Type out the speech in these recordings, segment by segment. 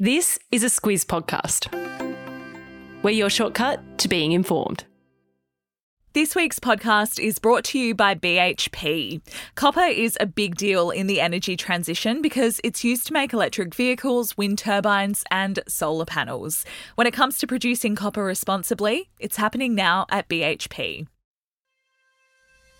This is a Squiz podcast. We're your shortcut to being informed. This week's podcast is brought to you by BHP. Copper is a big deal in the energy transition because it's used to make electric vehicles, wind turbines, and solar panels. When it comes to producing copper responsibly, it's happening now at BHP.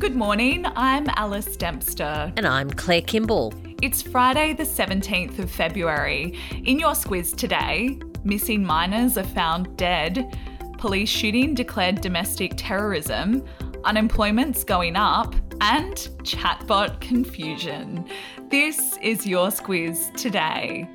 Good morning, I'm Alice Dempster. And I'm Claire Kimball. It's Friday, the 17th of February. In your squiz today, missing miners are found dead, police shooting declared domestic terrorism, unemployment's going up, and chatbot confusion. This is your squiz today.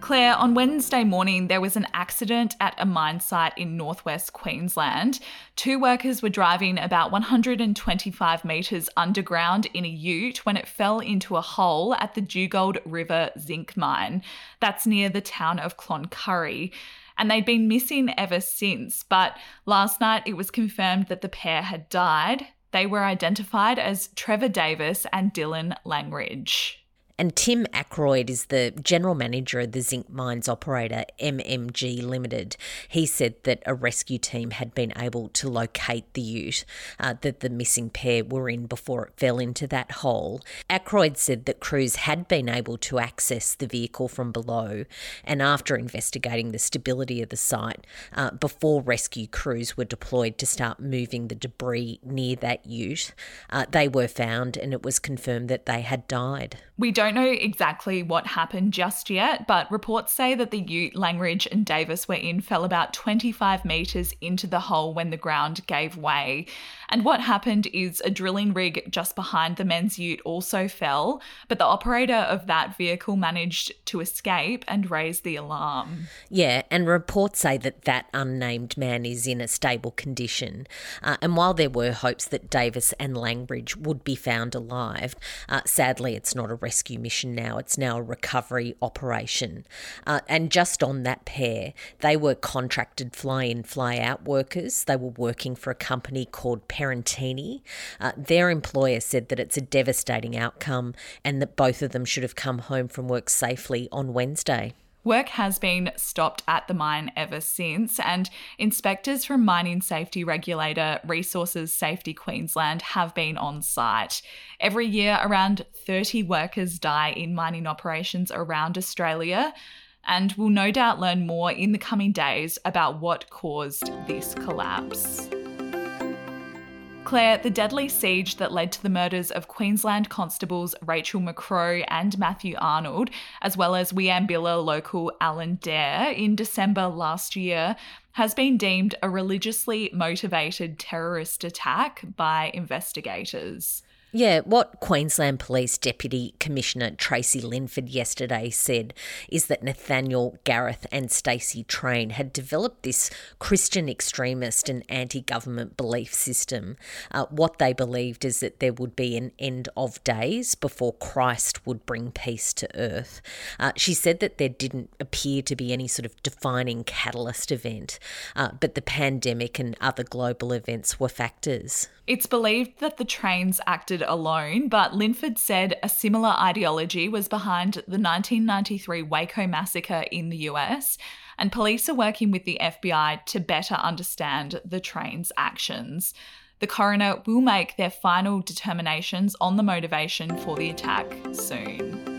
Claire, on Wednesday morning, there was an accident at a mine site in northwest Queensland. Two workers were driving about 125 metres underground in a ute when it fell into a hole at the Dugald River zinc mine. That's near the town of Cloncurry. And they'd been missing ever since, but last night it was confirmed that the pair had died. They were identified as Trevor Davis and Dylan Langridge. And Tim Ackroyd is the general manager of the zinc mines operator MMG Limited. He said that a rescue team had been able to locate the ute uh, that the missing pair were in before it fell into that hole. Ackroyd said that crews had been able to access the vehicle from below, and after investigating the stability of the site, uh, before rescue crews were deployed to start moving the debris near that ute, uh, they were found and it was confirmed that they had died. We don't know exactly what happened just yet, but reports say that the ute Langridge and Davis were in fell about 25 metres into the hole when the ground gave way. And what happened is a drilling rig just behind the men's ute also fell, but the operator of that vehicle managed to escape and raise the alarm. Yeah, and reports say that that unnamed man is in a stable condition. Uh, and while there were hopes that Davis and Langridge would be found alive, uh, sadly it's not a rescue mission now, it's now a recovery operation. Uh, and just on that pair, they were contracted fly in, fly out workers. They were working for a company called Parentini. Uh, their employer said that it's a devastating outcome and that both of them should have come home from work safely on Wednesday. Work has been stopped at the mine ever since, and inspectors from mining safety regulator Resources Safety Queensland have been on site. Every year, around 30 workers die in mining operations around Australia, and we'll no doubt learn more in the coming days about what caused this collapse. Claire, the deadly siege that led to the murders of Queensland constables Rachel McCrow and Matthew Arnold, as well as Wieambilla local Alan Dare in December last year, has been deemed a religiously motivated terrorist attack by investigators. Yeah, what Queensland Police Deputy Commissioner Tracy Linford yesterday said is that Nathaniel Gareth and Stacey Train had developed this Christian extremist and anti government belief system. Uh, what they believed is that there would be an end of days before Christ would bring peace to earth. Uh, she said that there didn't appear to be any sort of defining catalyst event, uh, but the pandemic and other global events were factors. It's believed that the Trains acted alone, but Linford said a similar ideology was behind the 1993 Waco massacre in the US, and police are working with the FBI to better understand the Train's actions. The coroner will make their final determinations on the motivation for the attack soon.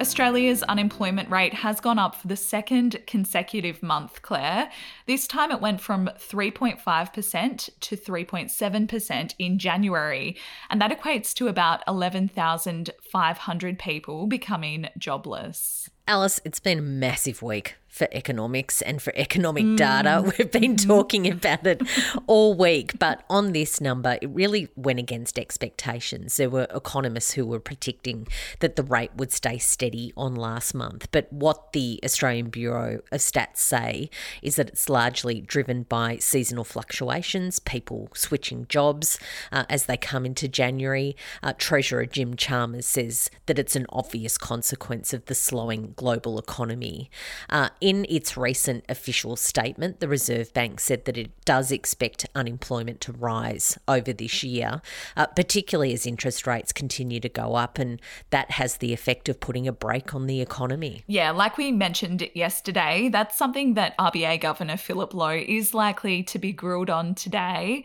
Australia's unemployment rate has gone up for the second consecutive month, Claire. This time it went from 3.5% to 3.7% in January, and that equates to about 11,500 people becoming jobless. Alice, it's been a massive week for economics and for economic mm. data. We've been mm-hmm. talking about it all week, but on this number, it really went against expectations. There were economists who were predicting that the rate would stay steady on last month. But what the Australian Bureau of Stats say is that it's largely driven by seasonal fluctuations, people switching jobs uh, as they come into January. Uh, Treasurer Jim Chalmers says that it's an obvious consequence of the slowing global economy. Uh, in its recent official statement, the Reserve Bank said that it does expect unemployment to rise over this year, uh, particularly as interest rates continue to go up, and that has the effect of putting a brake on the economy. Yeah, like we mentioned yesterday, that's something that RBA Governor Philip Lowe is likely to be grilled on today.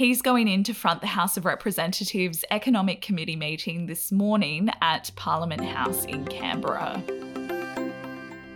He's going in to front the House of Representatives Economic Committee meeting this morning at Parliament House in Canberra.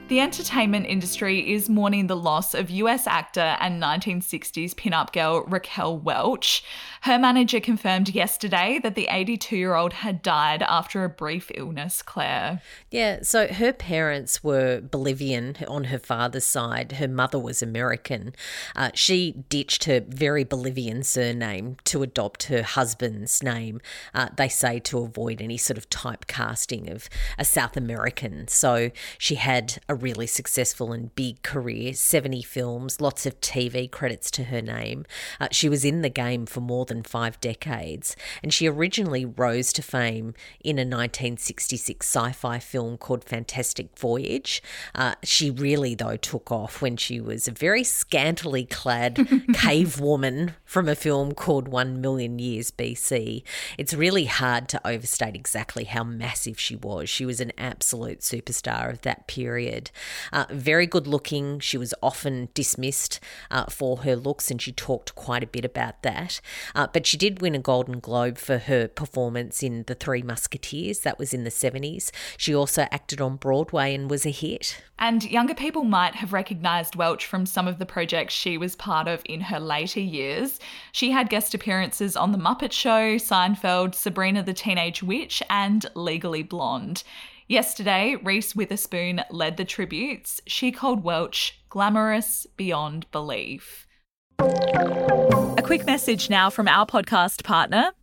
The entertainment industry is mourning the loss of US actor and 1960s pin-up girl Raquel Welch. Her manager confirmed yesterday that the 82 year old had died after a brief illness, Claire. Yeah, so her parents were Bolivian on her father's side. Her mother was American. Uh, she ditched her very Bolivian surname to adopt her husband's name, uh, they say to avoid any sort of typecasting of a South American. So she had a really successful and big career 70 films, lots of TV credits to her name. Uh, she was in the game for more than five decades, and she originally rose to fame in a 1966 sci fi film called Fantastic Voyage. Uh, she really, though, took off when she was a very scantily clad cave woman from a film called One Million Years BC. It's really hard to overstate exactly how massive she was. She was an absolute superstar of that period. Uh, very good looking. She was often dismissed uh, for her looks, and she talked quite a bit about that. Uh, but she did win a Golden Globe for her performance in The Three Musketeers. That was in the 70s. She also acted on Broadway and was a hit. And younger people might have recognised Welch from some of the projects she was part of in her later years. She had guest appearances on The Muppet Show, Seinfeld, Sabrina the Teenage Witch, and Legally Blonde. Yesterday, Reese Witherspoon led the tributes. She called Welch glamorous beyond belief. A quick message now from our podcast partner,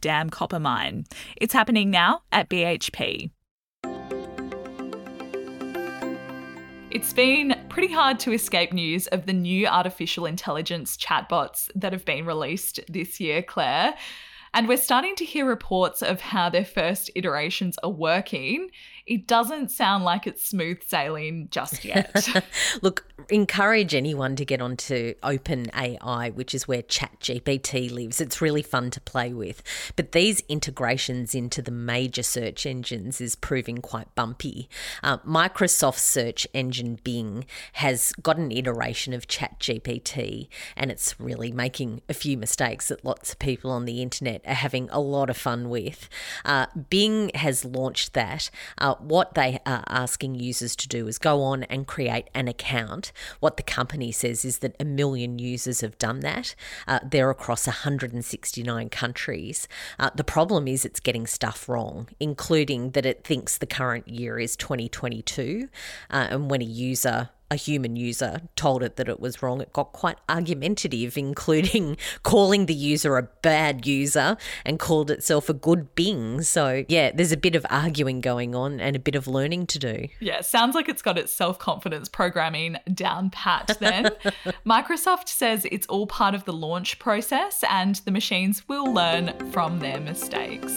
Dam copper mine. It's happening now at BHP. It's been pretty hard to escape news of the new artificial intelligence chatbots that have been released this year, Claire. And we're starting to hear reports of how their first iterations are working it doesn't sound like it's smooth sailing just yet. Look, encourage anyone to get onto Open AI, which is where ChatGPT lives. It's really fun to play with. But these integrations into the major search engines is proving quite bumpy. Uh, search engine Bing has got an iteration of ChatGPT, and it's really making a few mistakes that lots of people on the internet are having a lot of fun with. Uh, Bing has launched that. Uh, what they are asking users to do is go on and create an account. What the company says is that a million users have done that. Uh, they're across 169 countries. Uh, the problem is it's getting stuff wrong, including that it thinks the current year is 2022. Uh, and when a user a human user told it that it was wrong, it got quite argumentative, including calling the user a bad user and called itself a good Bing. So, yeah, there's a bit of arguing going on and a bit of learning to do. Yeah, sounds like it's got its self confidence programming down pat then. Microsoft says it's all part of the launch process and the machines will learn from their mistakes.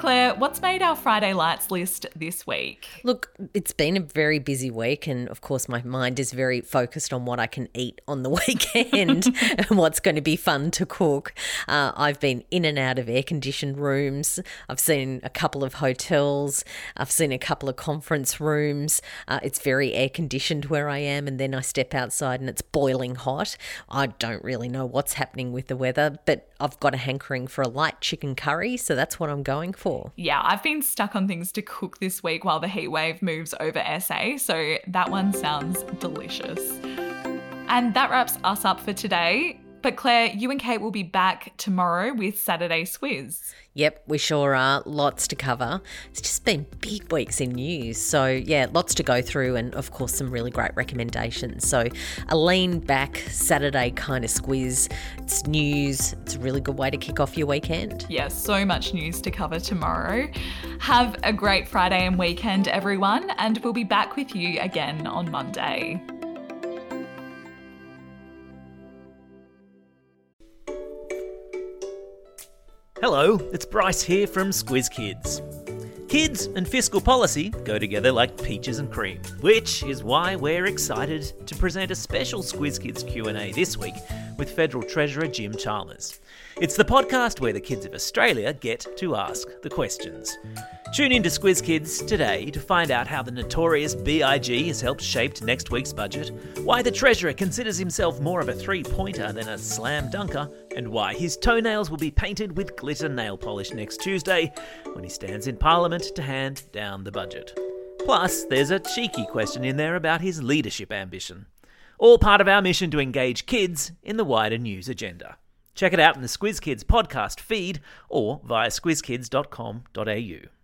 Claire, what's made our Friday Lights list this week? Look, it's been a very busy week, and of course, my mind is very focused on what I can eat on the weekend and what's going to be fun to cook. Uh, I've been in and out of air conditioned rooms. I've seen a couple of hotels. I've seen a couple of conference rooms. Uh, it's very air conditioned where I am, and then I step outside and it's boiling hot. I don't really know what's happening with the weather, but I've got a hankering for a light chicken curry, so that's what I'm going for. Yeah, I've been stuck on things to cook this week while the heat wave moves over SA, so that one sounds delicious. And that wraps us up for today. But Claire, you and Kate will be back tomorrow with Saturday Squiz. Yep, we sure are. Lots to cover. It's just been big weeks in news. So, yeah, lots to go through, and of course, some really great recommendations. So, a lean back Saturday kind of squiz. It's news. It's a really good way to kick off your weekend. Yes, yeah, so much news to cover tomorrow. Have a great Friday and weekend, everyone, and we'll be back with you again on Monday. Hello, it's Bryce here from Squiz Kids. Kids and fiscal policy go together like peaches and cream, which is why we're excited to present a special Squiz Kids Q&A this week with Federal Treasurer Jim Chalmers. It's the podcast where the kids of Australia get to ask the questions. Tune in to Squiz Kids today to find out how the notorious BIG has helped shape next week's budget, why the Treasurer considers himself more of a three pointer than a slam dunker, and why his toenails will be painted with glitter nail polish next Tuesday when he stands in Parliament to hand down the budget. Plus, there's a cheeky question in there about his leadership ambition. All part of our mission to engage kids in the wider news agenda. Check it out in the Squiz Kids podcast feed or via squizkids.com.au.